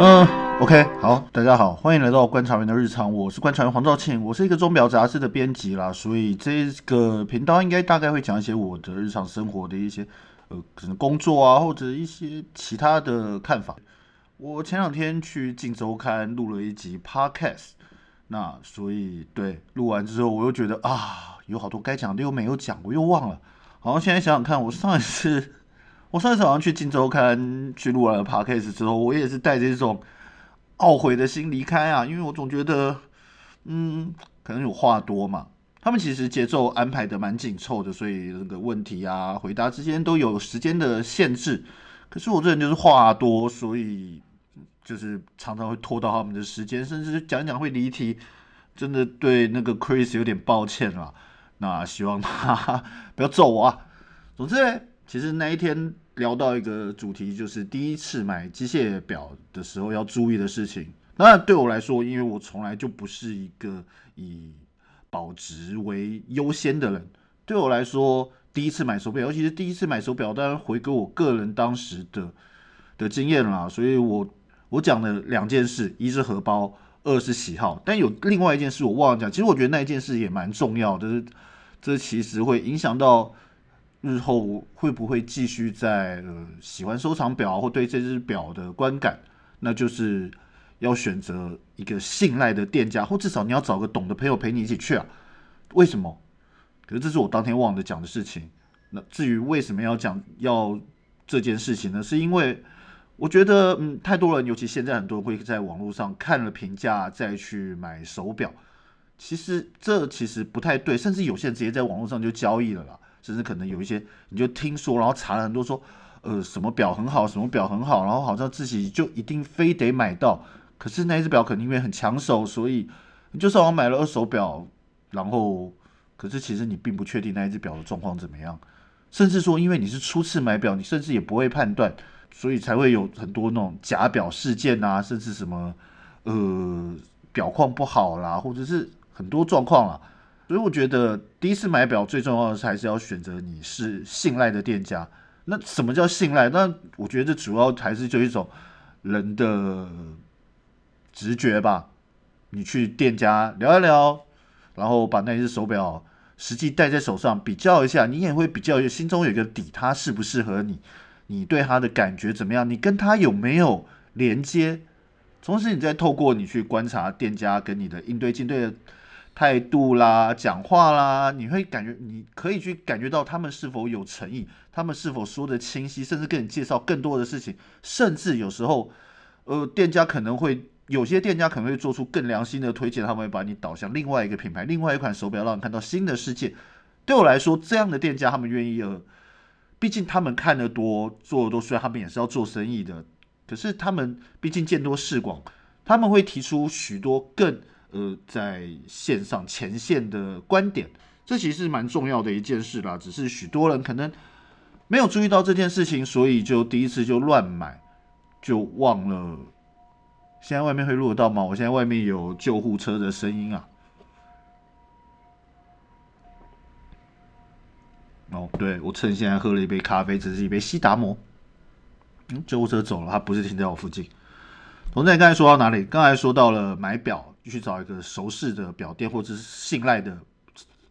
嗯，OK，好，大家好，欢迎来到观察员的日常，我是观察员黄兆庆，我是一个钟表杂志的编辑啦，所以这个频道应该大概会讲一些我的日常生活的一些呃，可能工作啊，或者一些其他的看法。我前两天去镜周刊录了一集 Podcast，那所以对录完之后，我又觉得啊，有好多该讲的又没有讲，我又忘了。好，现在想想看，我上一次。我上次好像去《金周刊》去录完了 podcast 之后，我也是带着一种懊悔的心离开啊，因为我总觉得，嗯，可能有话多嘛。他们其实节奏安排的蛮紧凑的，所以那个问题啊、回答之间都有时间的限制。可是我这人就是话多，所以就是常常会拖到他们的时间，甚至讲讲会离题，真的对那个 Chris 有点抱歉了。那希望他 不要揍我啊。总之。其实那一天聊到一个主题，就是第一次买机械表的时候要注意的事情。当然对我来说，因为我从来就不是一个以保值为优先的人。对我来说，第一次买手表，尤其是第一次买手表，当然回归我个人当时的的经验啦。所以我我讲的两件事，一是荷包，二是喜好。但有另外一件事我忘了讲，其实我觉得那一件事也蛮重要的，这其实会影响到。日后会不会继续在呃喜欢收藏表或对这只表的观感？那就是要选择一个信赖的店家，或至少你要找个懂的朋友陪你一起去啊。为什么？可是这是我当天忘了讲的事情。那至于为什么要讲要这件事情呢？是因为我觉得嗯，太多人，尤其现在很多人会在网络上看了评价再去买手表，其实这其实不太对，甚至有些人直接在网络上就交易了啦。甚至可能有一些，你就听说，然后查了很多，说，呃，什么表很好，什么表很好，然后好像自己就一定非得买到。可是那一只表可能因为很抢手，所以你就算我买了二手表，然后，可是其实你并不确定那一只表的状况怎么样。甚至说，因为你是初次买表，你甚至也不会判断，所以才会有很多那种假表事件啊，甚至什么，呃，表况不好啦，或者是很多状况啦。所以我觉得第一次买表最重要的是还是要选择你是信赖的店家。那什么叫信赖？那我觉得主要还是就一种人的直觉吧。你去店家聊一聊，然后把那只手表实际戴在手上比较一下，你也会比较心中有一个底，它适不适合你？你对它的感觉怎么样？你跟它有没有连接？同时，你再透过你去观察店家跟你的应对进对的。态度啦，讲话啦，你会感觉你可以去感觉到他们是否有诚意，他们是否说的清晰，甚至跟你介绍更多的事情，甚至有时候，呃，店家可能会有些店家可能会做出更良心的推荐，他们会把你导向另外一个品牌，另外一款手表，让你看到新的世界。对我来说，这样的店家他们愿意呃，毕竟他们看得多，做的多，虽然他们也是要做生意的，可是他们毕竟见多识广，他们会提出许多更。呃，在线上前线的观点，这其实是蛮重要的一件事啦。只是许多人可能没有注意到这件事情，所以就第一次就乱买，就忘了。现在外面会录得到吗？我现在外面有救护车的声音啊。哦，对，我趁现在喝了一杯咖啡，这是一杯西达摩。嗯，救护车走了，它不是停在我附近。同志，你刚才说到哪里？刚才说到了买表。就去找一个熟识的表店，或者是信赖的、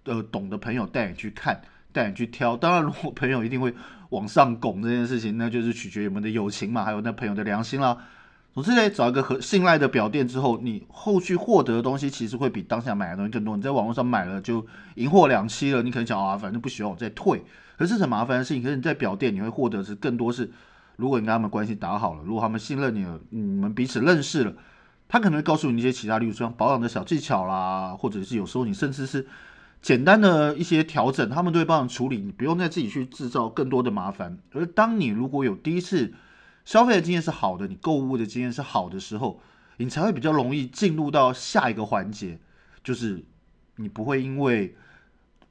呃懂的朋友带你去看，带你去挑。当然，如果朋友一定会往上拱这件事情，那就是取决于我们的友情嘛，还有那朋友的良心啦。总之呢，找一个和信赖的表店之后，你后续获得的东西其实会比当下买的东西更多。你在网络上买了就银货两期了，你可能想啊，反正不喜欢我再退，可是很麻烦的事情。可是你在表店你会获得是更多是，如果你跟他们关系打好了，如果他们信任你了，你们彼此认识了。他可能会告诉你一些其他，例如说保养的小技巧啦，或者是有时候你甚至是简单的一些调整，他们都会帮你处理，你不用再自己去制造更多的麻烦。而当你如果有第一次消费的经验是好的，你购物的经验是好的时候，你才会比较容易进入到下一个环节，就是你不会因为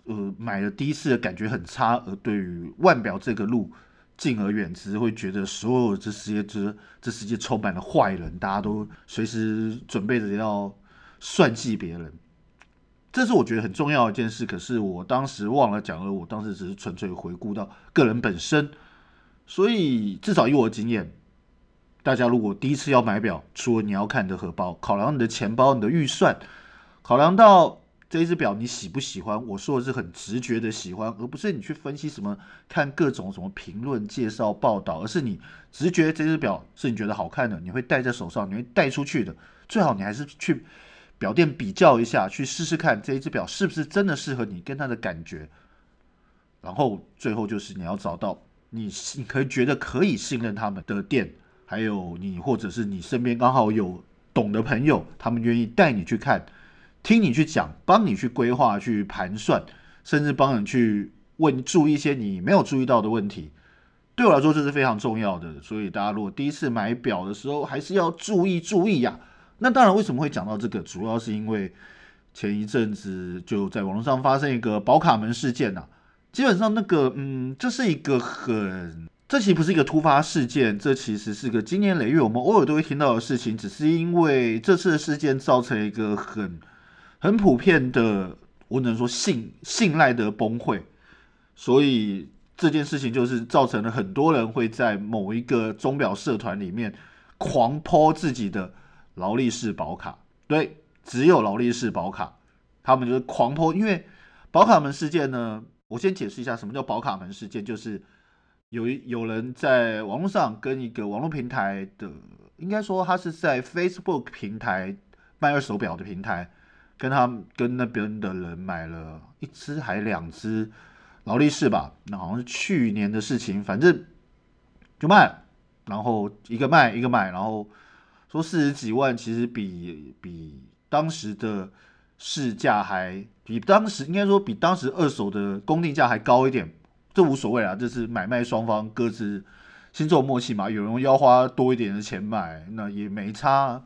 呃买了第一次的感觉很差，而对于腕表这个路。敬而远之，会觉得所有这世界，这这世界充满了坏人，大家都随时准备着要算计别人。这是我觉得很重要一件事。可是我当时忘了讲了，我当时只是纯粹回顾到个人本身。所以至少以我的经验，大家如果第一次要买表，除了你要看你的荷包，考量你的钱包、你的预算，考量到这一只表你喜不喜欢，我说的是很直觉的喜欢，而不是你去分析什么看各种什么评论、介绍、报道，而是你直觉这只表是你觉得好看的，你会戴在手上，你会戴出去的。最好你还是去表店比较一下，去试试看这一只表是不是真的适合你跟它的感觉。然后最后就是你要找到你你可以觉得可以信任他们的店。还有你，或者是你身边刚好有懂的朋友，他们愿意带你去看，听你去讲，帮你去规划、去盘算，甚至帮你去问注意一些你没有注意到的问题。对我来说，这是非常重要的。所以大家如果第一次买表的时候，还是要注意注意呀。那当然，为什么会讲到这个？主要是因为前一阵子就在网络上发生一个宝卡门事件呐。基本上，那个嗯，这是一个很。这其实不是一个突发事件，这其实是个经年累月我们偶尔都会听到的事情。只是因为这次的事件造成一个很很普遍的，我只能说信信赖的崩溃，所以这件事情就是造成了很多人会在某一个钟表社团里面狂泼自己的劳力士宝卡。对，只有劳力士宝卡，他们就是狂泼。因为宝卡门事件呢，我先解释一下什么叫宝卡门事件，就是。有有人在网络上跟一个网络平台的，应该说他是在 Facebook 平台卖二手表的平台，跟他跟那边的人买了一只还两只劳力士吧，那好像是去年的事情，反正就卖，然后一个卖一个买，然后说四十几万，其实比比当时的市价还比当时应该说比当时二手的公定价还高一点。这无所谓啊，这是买卖双方各自心中默契嘛。有人要花多一点的钱买，那也没差，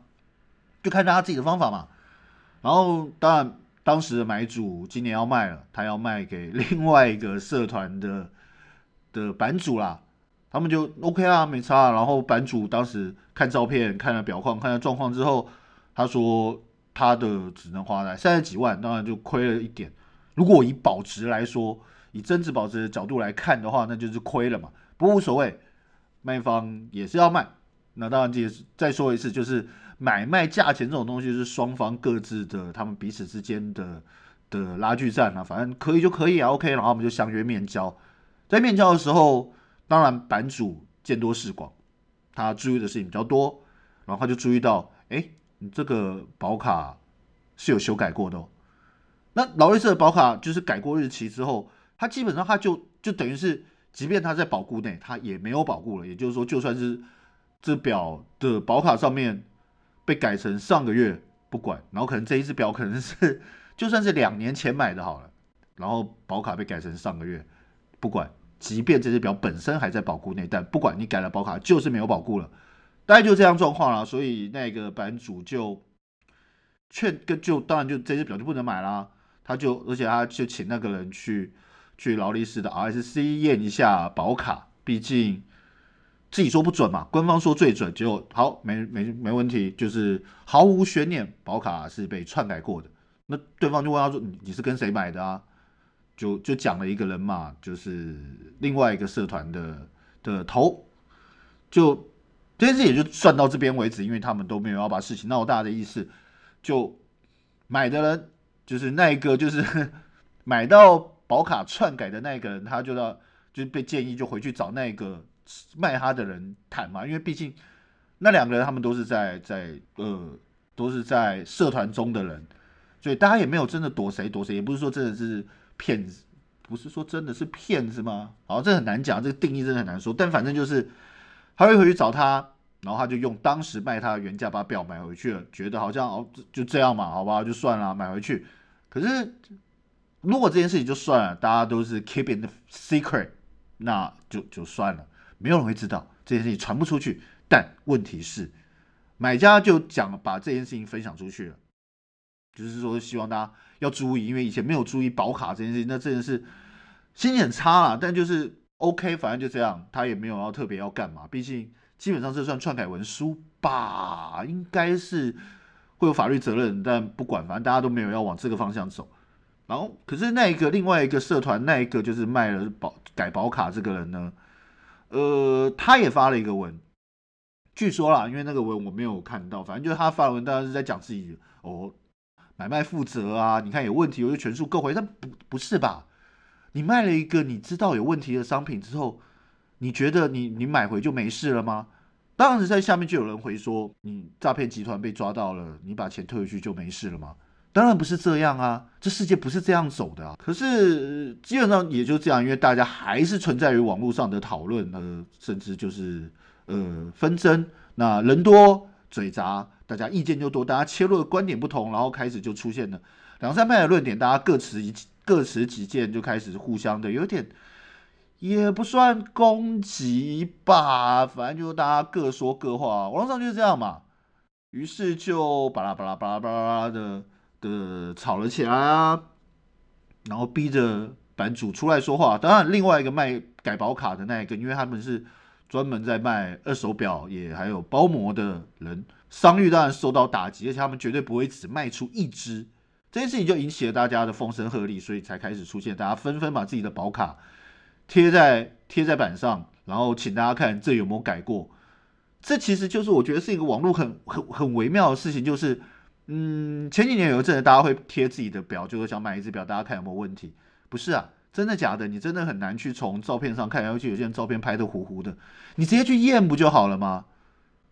就看他自己的方法嘛。然后，当然，当时的买主今年要卖了，他要卖给另外一个社团的的版主啦。他们就 OK 啊，没差。然后版主当时看照片、看了表框、看了状况之后，他说他的只能花在三十几万，当然就亏了一点。如果以保值来说，以增值保值的角度来看的话，那就是亏了嘛。不过无所谓，卖方也是要卖。那当然，这也是再说一次，就是买卖价钱这种东西是双方各自的，他们彼此之间的的拉锯战啊。反正可以就可以啊，OK。然后我们就相约面交。在面交的时候，当然版主见多识广，他注意的事情比较多，然后他就注意到，哎，你这个保卡是有修改过的。哦。那劳力士的保卡就是改过日期之后。它基本上，它就就等于是，即便它在保固内，它也没有保固了。也就是说，就算是这表的保卡上面被改成上个月不管，然后可能这一只表可能是就算是两年前买的好了，然后保卡被改成上个月不管，即便这只表本身还在保固内，但不管你改了保卡，就是没有保固了，大概就这样状况了。所以那个版主就劝跟就当然就这只表就不能买啦，他就而且他就请那个人去。去劳力士的 RSC 验一下保卡，毕竟自己说不准嘛，官方说最准，就好没没没问题，就是毫无悬念，保卡是被篡改过的。那对方就问他说：“你是跟谁买的啊？”就就讲了一个人嘛，就是另外一个社团的的头，就这件事也就算到这边为止，因为他们都没有要把事情闹大的意思。就买的人就是那一个，就是 买到。保卡篡改的那个人，他就要就被建议就回去找那个卖他的人谈嘛，因为毕竟那两个人他们都是在在呃都是在社团中的人，所以大家也没有真的躲谁躲谁，也不是说真的是骗子，不是说真的是骗子吗？好，这很难讲，这个定义真的很难说。但反正就是他会回去找他，然后他就用当时卖他的原价把表买回去了，觉得好像哦就这样嘛，好吧，就算了，买回去。可是。如果这件事情就算了，大家都是 keep in the secret，那就就算了，没有人会知道这件事情传不出去。但问题是，买家就讲把这件事情分享出去了，就是说希望大家要注意，因为以前没有注意保卡这件事情，那真的是心情很差了。但就是 OK，反正就这样，他也没有要特别要干嘛。毕竟基本上这算篡改文书吧，应该是会有法律责任，但不管，反正大家都没有要往这个方向走。然后，可是那一个另外一个社团，那一个就是卖了保改保卡这个人呢，呃，他也发了一个文，据说啦，因为那个文我没有看到，反正就是他发文，当然是在讲自己哦买卖负责啊，你看有问题我就全数购回，但不不是吧？你卖了一个你知道有问题的商品之后，你觉得你你买回就没事了吗？当时在下面就有人回说，你诈骗集团被抓到了，你把钱退回去就没事了吗？当然不是这样啊，这世界不是这样走的啊。可是基本上也就这样，因为大家还是存在于网络上的讨论，呃，甚至就是呃纷争。那人多嘴杂，大家意见就多，大家切入的观点不同，然后开始就出现了两三派的论点，大家各持一各持己见，就开始互相的有点也不算攻击吧，反正就大家各说各话，网络上就是这样嘛。于是就巴拉巴拉巴拉巴拉的。的吵了起来啊，然后逼着版主出来说话。当然，另外一个卖改保卡的那一个，因为他们是专门在卖二手表，也还有包膜的人，商誉当然受到打击，而且他们绝对不会只卖出一只。这件事情就引起了大家的风声鹤唳，所以才开始出现，大家纷纷把自己的保卡贴在贴在板上，然后请大家看这有没有改过。这其实就是我觉得是一个网络很很很微妙的事情，就是。嗯，前几年有一阵子，大家会贴自己的表，就是想买一只表，大家看有没有问题？不是啊，真的假的？你真的很难去从照片上看，尤其有些人照片拍的糊糊的，你直接去验不就好了吗？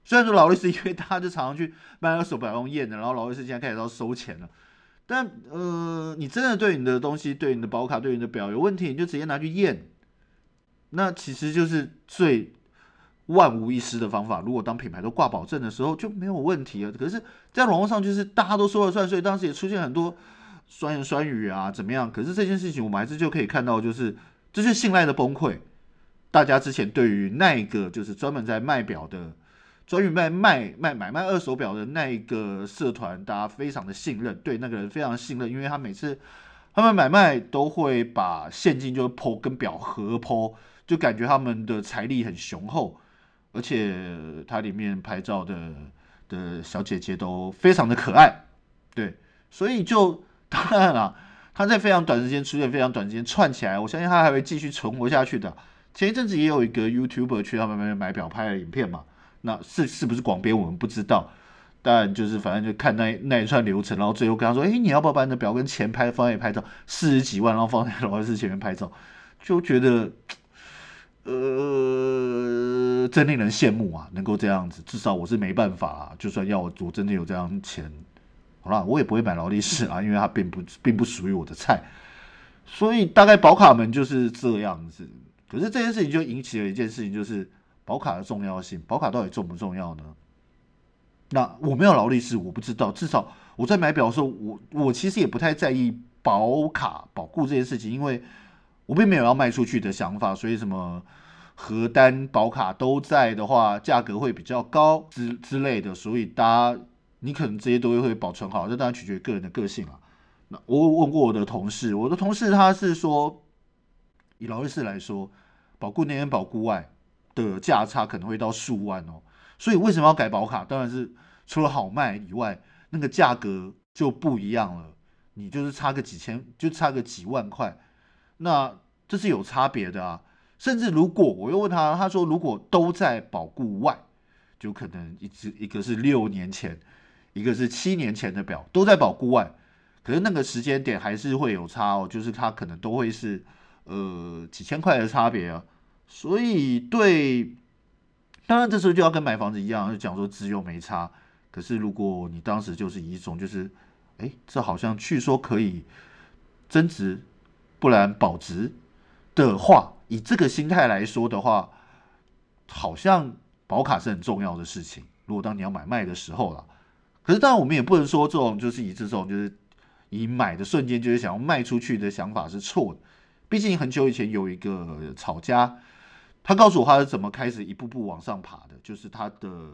虽然说劳力士，因为大家就常常去卖二手表用验的，然后劳力士现在开始要收钱了，但呃，你真的对你的东西、对你的保卡、对你的表有问题，你就直接拿去验，那其实就是最。万无一失的方法，如果当品牌都挂保证的时候就没有问题了。可是，在网络上就是大家都说了算，所以当时也出现很多酸言酸语啊，怎么样？可是这件事情我们还是就可以看到，就是这是信赖的崩溃。大家之前对于那一个就是专门在卖表的、专于卖卖卖买卖二手表的那一个社团，大家非常的信任，对那个人非常信任，因为他每次他们买卖都会把现金就抛跟表合抛，就感觉他们的财力很雄厚。而且它里面拍照的的小姐姐都非常的可爱，对，所以就当然了，它在非常短时间出现，非常短时间串起来，我相信它还会继续存活下去的。前一阵子也有一个 YouTuber 去他们那边买表拍的影片嘛，那是是不是广编我们不知道，但就是反正就看那那一串流程，然后最后跟他说，哎，你要不要把你的表跟前拍放在拍照，四十几万，然后放在劳力士前面拍照，就觉得。呃，真令人羡慕啊！能够这样子，至少我是没办法啊。就算要我，我真的有这样钱，好了，我也不会买劳力士啊，因为它并不并不属于我的菜。所以大概保卡门就是这样子。可是这件事情就引起了一件事情，就是保卡的重要性。保卡到底重不重要呢？那我没有劳力士，我不知道。至少我在买表的时候，我我其实也不太在意保卡保固这件事情，因为我并没有要卖出去的想法，所以什么。核单保卡都在的话，价格会比较高之之类的，所以大家你可能这些都会保存好，这当然取决于个人的个性了。那我问过我的同事，我的同事他是说，以劳力士来说，保固内跟保固外的价差可能会到数万哦。所以为什么要改保卡？当然是除了好卖以外，那个价格就不一样了。你就是差个几千，就差个几万块，那这是有差别的啊。甚至如果我又问他，他说如果都在保固外，就可能一只一个是六年前，一个是七年前的表都在保固外，可是那个时间点还是会有差哦，就是它可能都会是呃几千块的差别啊。所以对，当然这时候就要跟买房子一样，就讲说只有没差。可是如果你当时就是一种就是，哎，这好像据说可以增值，不然保值的话。以这个心态来说的话，好像保卡是很重要的事情。如果当你要买卖的时候了，可是当然我们也不能说这种就是以这种就是以买的瞬间就是想要卖出去的想法是错的。毕竟很久以前有一个炒家，他告诉我他是怎么开始一步步往上爬的，就是他的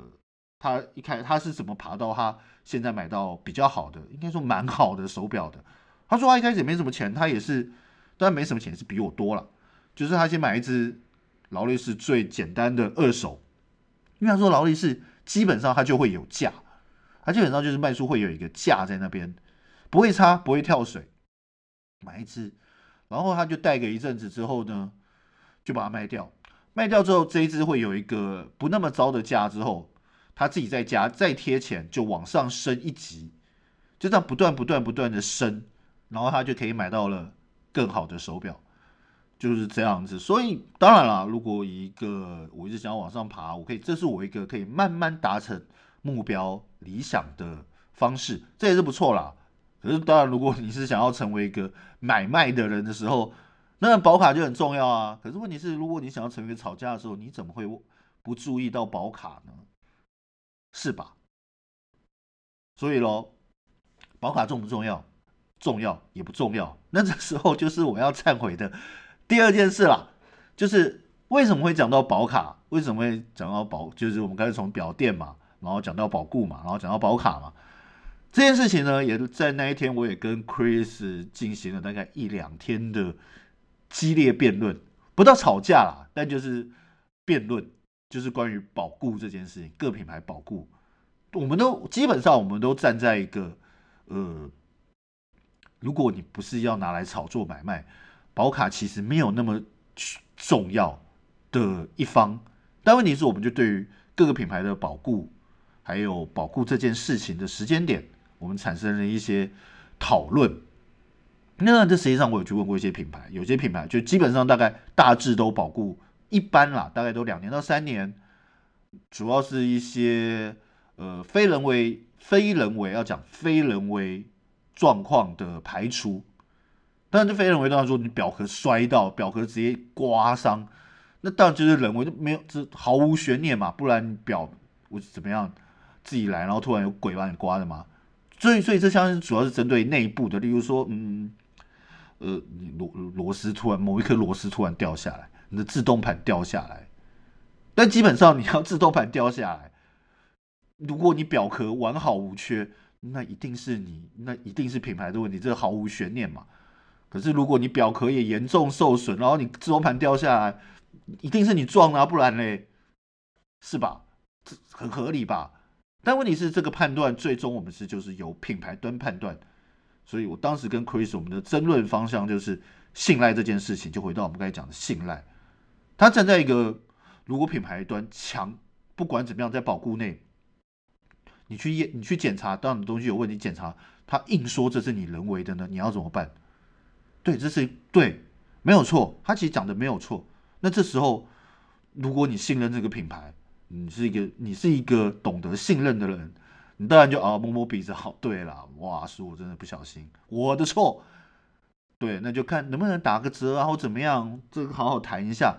他一开他是怎么爬到他现在买到比较好的，应该说蛮好的手表的。他说他一开始也没什么钱，他也是当然没什么钱，是比我多了。就是他先买一只劳力士最简单的二手，因为他说劳力士基本上它就会有价，它基本上就是卖出会有一个价在那边，不会差不会跳水。买一只，然后他就戴个一阵子之后呢，就把它卖掉。卖掉之后这一只会有一个不那么糟的价之后，他自己在家再贴钱就往上升一级，就这样不断不断不断的升，然后他就可以买到了更好的手表，就是这样子。所以当然了，如果一个我一直想要往上爬，我可以，这是我一个可以慢慢达成目标理想的方式，这也是不错啦。可是当然，如果你是想要成为一个 买卖的人的时候，那保卡就很重要啊。可是问题是，如果你想要成为吵架的时候，你怎么会不注意到保卡呢？是吧？所以喽，保卡重不重要？重要也不重要？那这时候就是我要忏悔的第二件事啦，就是为什么会讲到保卡？为什么会讲到保？就是我们刚才从表店嘛，然后讲到保固嘛，然后讲到保卡嘛。这件事情呢，也在那一天，我也跟 Chris 进行了大概一两天的激烈辩论，不到吵架啦，但就是辩论，就是关于保固这件事情，各品牌保固，我们都基本上我们都站在一个呃，如果你不是要拿来炒作买卖，保卡其实没有那么重要的一方，但问题是，我们就对于各个品牌的保固，还有保固这件事情的时间点。我们产生了一些讨论，那这实际上我有去问过一些品牌，有些品牌就基本上大概大致都保固一般啦，大概都两年到三年，主要是一些呃非人为非人为要讲非人为状况的排除，当然这非人为当然说你表壳摔到表壳直接刮伤，那当然就是人为，就没有这毫无悬念嘛，不然表我怎么样自己来，然后突然有鬼把你刮的嘛。所以，所以这相信主要是针对内部的，例如说，嗯，呃，螺螺丝突然某一颗螺丝突然掉下来，你的自动盘掉下来，但基本上你要自动盘掉下来，如果你表壳完好无缺，那一定是你，那一定是品牌的问题，这毫无悬念嘛。可是如果你表壳也严重受损，然后你自动盘掉下来，一定是你撞啊，不然嘞，是吧？这很合理吧？但问题是，这个判断最终我们是就是由品牌端判断，所以我当时跟 Chris 我们的争论方向就是信赖这件事情，就回到我们刚才讲的信赖。他站在一个如果品牌端强，不管怎么样，在保固内，你去验你去检查，当你东西有问题，检查他硬说这是你人为的呢，你要怎么办？对，这是对，没有错，他其实讲的没有错。那这时候，如果你信任这个品牌。你是一个，你是一个懂得信任的人，你当然就啊摸摸鼻子，好，对了，哇，是我真的不小心，我的错，对，那就看能不能打个折啊，或怎么样，这个好好谈一下，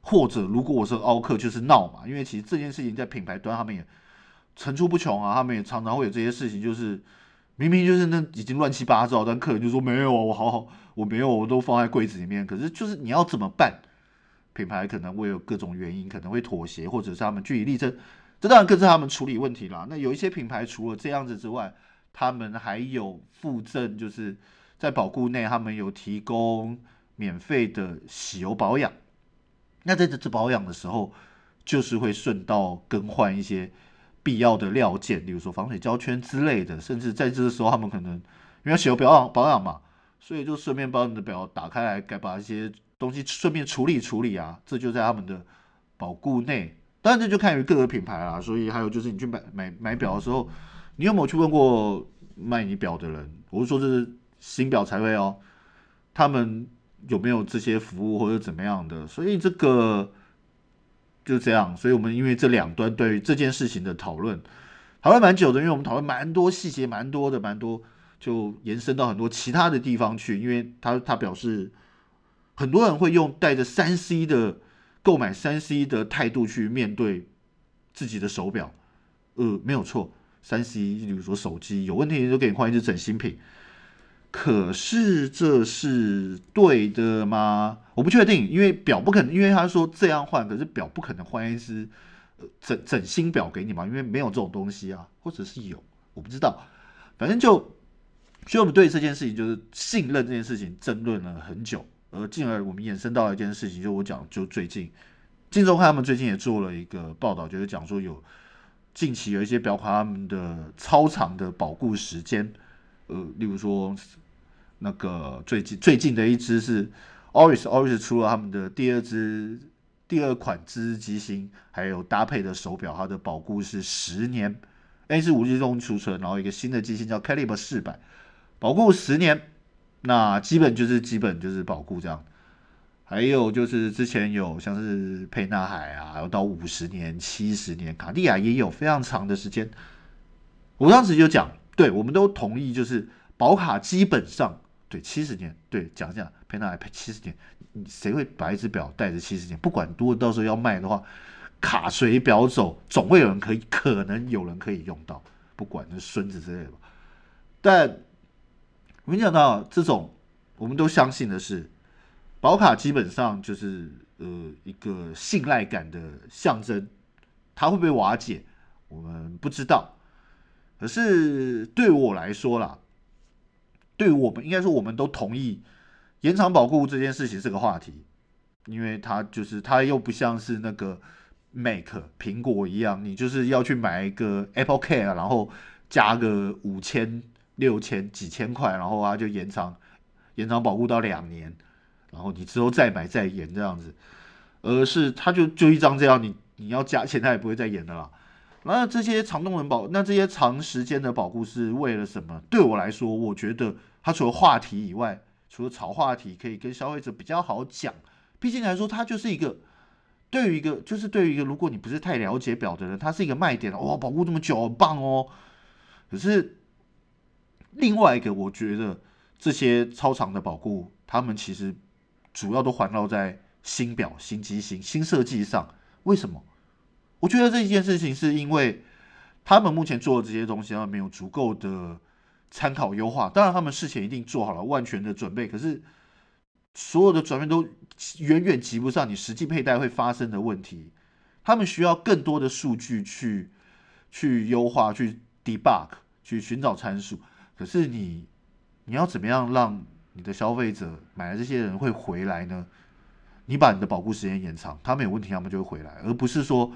或者如果我是奥克，就是闹嘛，因为其实这件事情在品牌端他们也层出不穷啊，他们也常常会有这些事情，就是明明就是那已经乱七八糟，但客人就说没有啊，我好好，我没有，我都放在柜子里面，可是就是你要怎么办？品牌可能会有各种原因，可能会妥协，或者是他们据理力争，这当然更是他们处理问题啦。那有一些品牌除了这样子之外，他们还有附赠，就是在保固内，他们有提供免费的洗油保养。那在这次保养的时候，就是会顺道更换一些必要的料件，比如说防水胶圈之类的。甚至在这个时候，他们可能因为洗油保养保养嘛，所以就顺便把你的表打开来，该把一些。东西顺便处理处理啊，这就在他们的保固内。当然，这就看于各个品牌啦。所以还有就是，你去买买买表的时候，你有没有去问过卖你表的人？我是说，这是新表才会哦，他们有没有这些服务或者怎么样的？所以这个就这样。所以我们因为这两端对于这件事情的讨论，讨论蛮久的，因为我们讨论蛮多细节，蛮多的，蛮多，就延伸到很多其他的地方去。因为他他表示。很多人会用带着三 C 的购买三 C 的态度去面对自己的手表，呃，没有错，三 C，比如说手机有问题就给你换一只整新品。可是这是对的吗？我不确定，因为表不可能，因为他说这样换，可是表不可能换一只整整新表给你嘛，因为没有这种东西啊，或者是有，我不知道，反正就，所以我们对这件事情就是信任这件事情争论了很久。而进而我们衍生到了一件事情，就我讲，就最近，金周刊他们最近也做了一个报道，就是讲说有近期有一些表款他们的超长的保固时间，呃，例如说那个最近最近的一支是 Oris，Oris 出了他们的第二支第二款织机芯还有搭配的手表，它的保固是十年，A 是五 G 中储存，然后一个新的机芯叫 Calibre 四百，保固十年，那基本就是基本就是保固这样。还有就是之前有像是沛纳海啊，有到五十年、七十年，卡地亚也有非常长的时间。我当时就讲，对，我们都同意，就是保卡基本上对七十年，对，讲讲沛纳海七十年，谁会把一只表带着七十年？不管如果到时候要卖的话，卡随表走，总会有人可以，可能有人可以用到，不管是孙子之类的。但没想到这种，我们都相信的是。保卡基本上就是呃一个信赖感的象征，它会不会瓦解，我们不知道。可是对我来说啦，对我们应该说我们都同意延长保护这件事情是个话题，因为它就是它又不像是那个 Mac 苹果一样，你就是要去买一个 Apple Care，然后加个五千、六千、几千块，然后啊就延长延长保护到两年。然后你之后再买再演这样子，而是他就就一张这样，你你要加钱他也不会再演的啦。那这些长动能保，那这些长时间的保护是为了什么？对我来说，我觉得它除了话题以外，除了炒话题，可以跟消费者比较好讲。毕竟来说，它就是一个对于一个就是对于一个如果你不是太了解表的人，它是一个卖点哇，保护这么久，很棒哦。可是另外一个，我觉得这些超长的保护，他们其实。主要都环绕在新表、新机型、新设计上。为什么？我觉得这一件事情是因为他们目前做的这些东西，他们没有足够的参考优化。当然，他们事前一定做好了万全的准备，可是所有的转变都远远及不上你实际佩戴会发生的问题。他们需要更多的数据去去优化、去 debug、去寻找参数。可是你你要怎么样让？你的消费者买了这些人会回来呢？你把你的保护时间延长，他们有问题，他们就会回来，而不是说，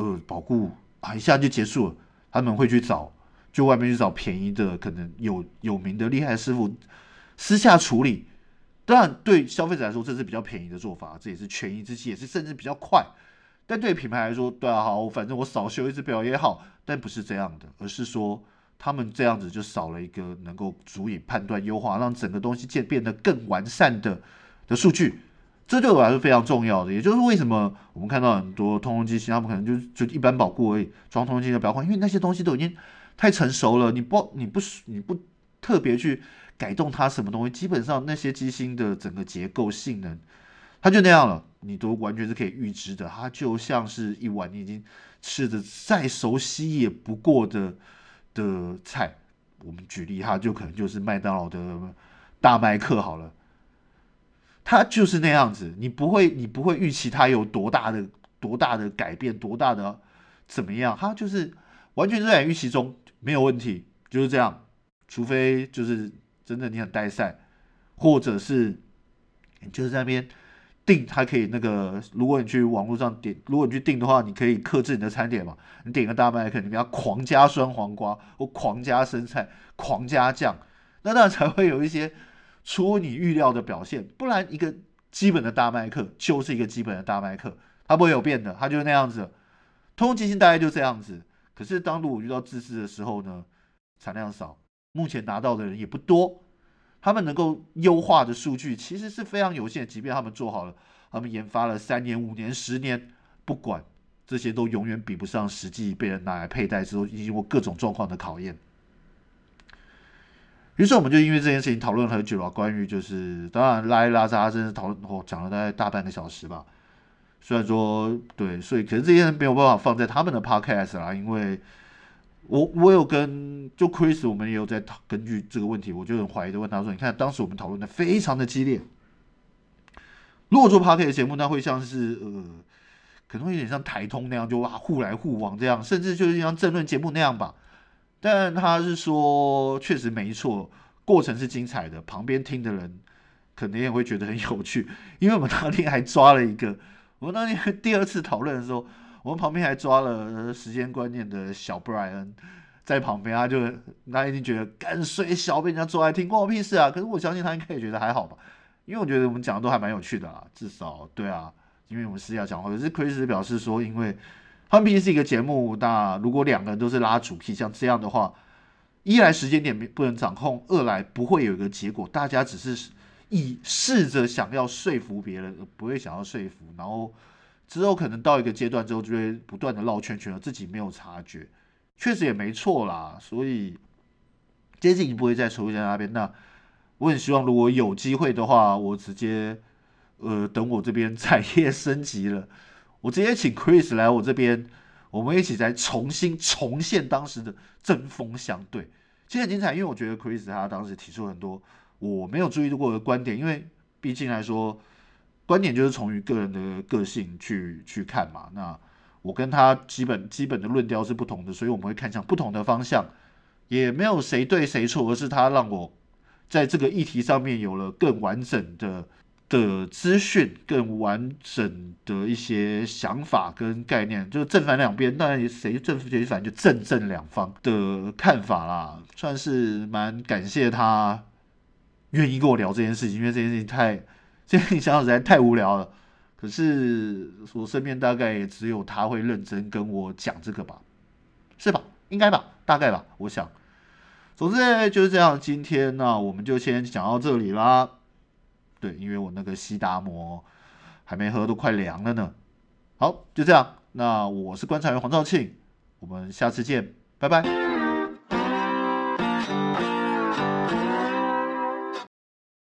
呃，保护啊一下就结束了，他们会去找，就外面去找便宜的，可能有有名的厉害师傅私下处理。当然，对消费者来说，这是比较便宜的做法，这也是权宜之计，也是甚至比较快。但对品牌来说，对啊，好，反正我少修一只表也好，但不是这样的，而是说。他们这样子就少了一个能够足以判断优化，让整个东西变变得更完善的的数据，这对我来说非常重要的。也就是为什么我们看到很多通用机芯，他们可能就就一般保固而已，装通用机芯的不要换，因为那些东西都已经太成熟了，你不你不你不特别去改动它什么东西，基本上那些机芯的整个结构性能，它就那样了，你都完全是可以预知的。它就像是一碗你已经吃的再熟悉也不过的。的菜，我们举例，它就可能就是麦当劳的大麦克好了，它就是那样子，你不会，你不会预期它有多大的、多大的改变，多大的怎么样，它就是完全在预期中，没有问题，就是这样，除非就是真的你很带赛，或者是你就是在那边。订还可以那个，如果你去网络上点，如果你去订的话，你可以克制你的餐点嘛。你点个大麦可能，你给它狂加酸黄瓜或狂加生菜、狂加酱，那那才会有一些出乎你预料的表现。不然一个基本的大麦克就是一个基本的大麦克，它不会有变的，它就是那样子。通用机芯大概就这样子。可是当如果遇到自制的时候呢，产量少，目前拿到的人也不多。他们能够优化的数据其实是非常有限，即便他们做好了，他们研发了三年、五年、十年，不管这些都永远比不上实际被人拿来佩戴之后经过各种状况的考验。于是我们就因为这件事情讨论很久了，关于就是当然拉一拉扎，真是讨论哦，讲了大概大半个小时吧。虽然说对，所以可是这些人没有办法放在他们的 podcast 啦，因为。我我有跟就 Chris，我们也有在讨根据这个问题，我就很怀疑的问他说：“你看当时我们讨论的非常的激烈，如果做 Park 的节目，那会像是呃，可能会有点像台通那样，就哇互来互往这样，甚至就是像政论节目那样吧。但他是说，确实没错，过程是精彩的，旁边听的人可能也会觉得很有趣，因为我们当天还抓了一个，我们当天第二次讨论的时候。我们旁边还抓了时间观念的小布莱恩在旁边，他就他一定觉得干睡小被人家抓来听，关我屁事啊！可是我相信他应该也觉得还好吧，因为我觉得我们讲的都还蛮有趣的啦，至少对啊，因为我们私下讲话。可是 Chris 表示说，因为他们毕竟是一个节目，那如果两个人都是拉主题，像这样的话，一来时间点不能掌控，二来不会有一个结果，大家只是以试着想要说服别人，不会想要说服，然后之后可能到一个阶段之后，就会不断的绕圈圈，自己没有察觉，确实也没错啦。所以这件事情不会再出现在那边。那我很希望，如果有机会的话，我直接呃等我这边产业升级了，我直接请 Chris 来我这边，我们一起再重新重现当时的针锋相对，其实很精彩。因为我觉得 Chris 他当时提出很多我没有注意过的观点，因为毕竟来说，观点就是从于个人的个性去去看嘛。那我跟他基本基本的论调是不同的，所以我们会看向不同的方向，也没有谁对谁错，而是他让我。在这个议题上面有了更完整的的资讯，更完整的一些想法跟概念，就是正反两边，当然谁正谁反就正正两方的看法啦，算是蛮感谢他愿意跟我聊这件事情，因为这件事情太这件事情想想实在太无聊了。可是我身边大概也只有他会认真跟我讲这个吧，是吧？应该吧，大概吧，我想。总之就是这样，今天呢，我们就先讲到这里啦。对，因为我那个西达摩还没喝，都快凉了呢。好，就这样。那我是观察员黄兆庆，我们下次见，拜拜。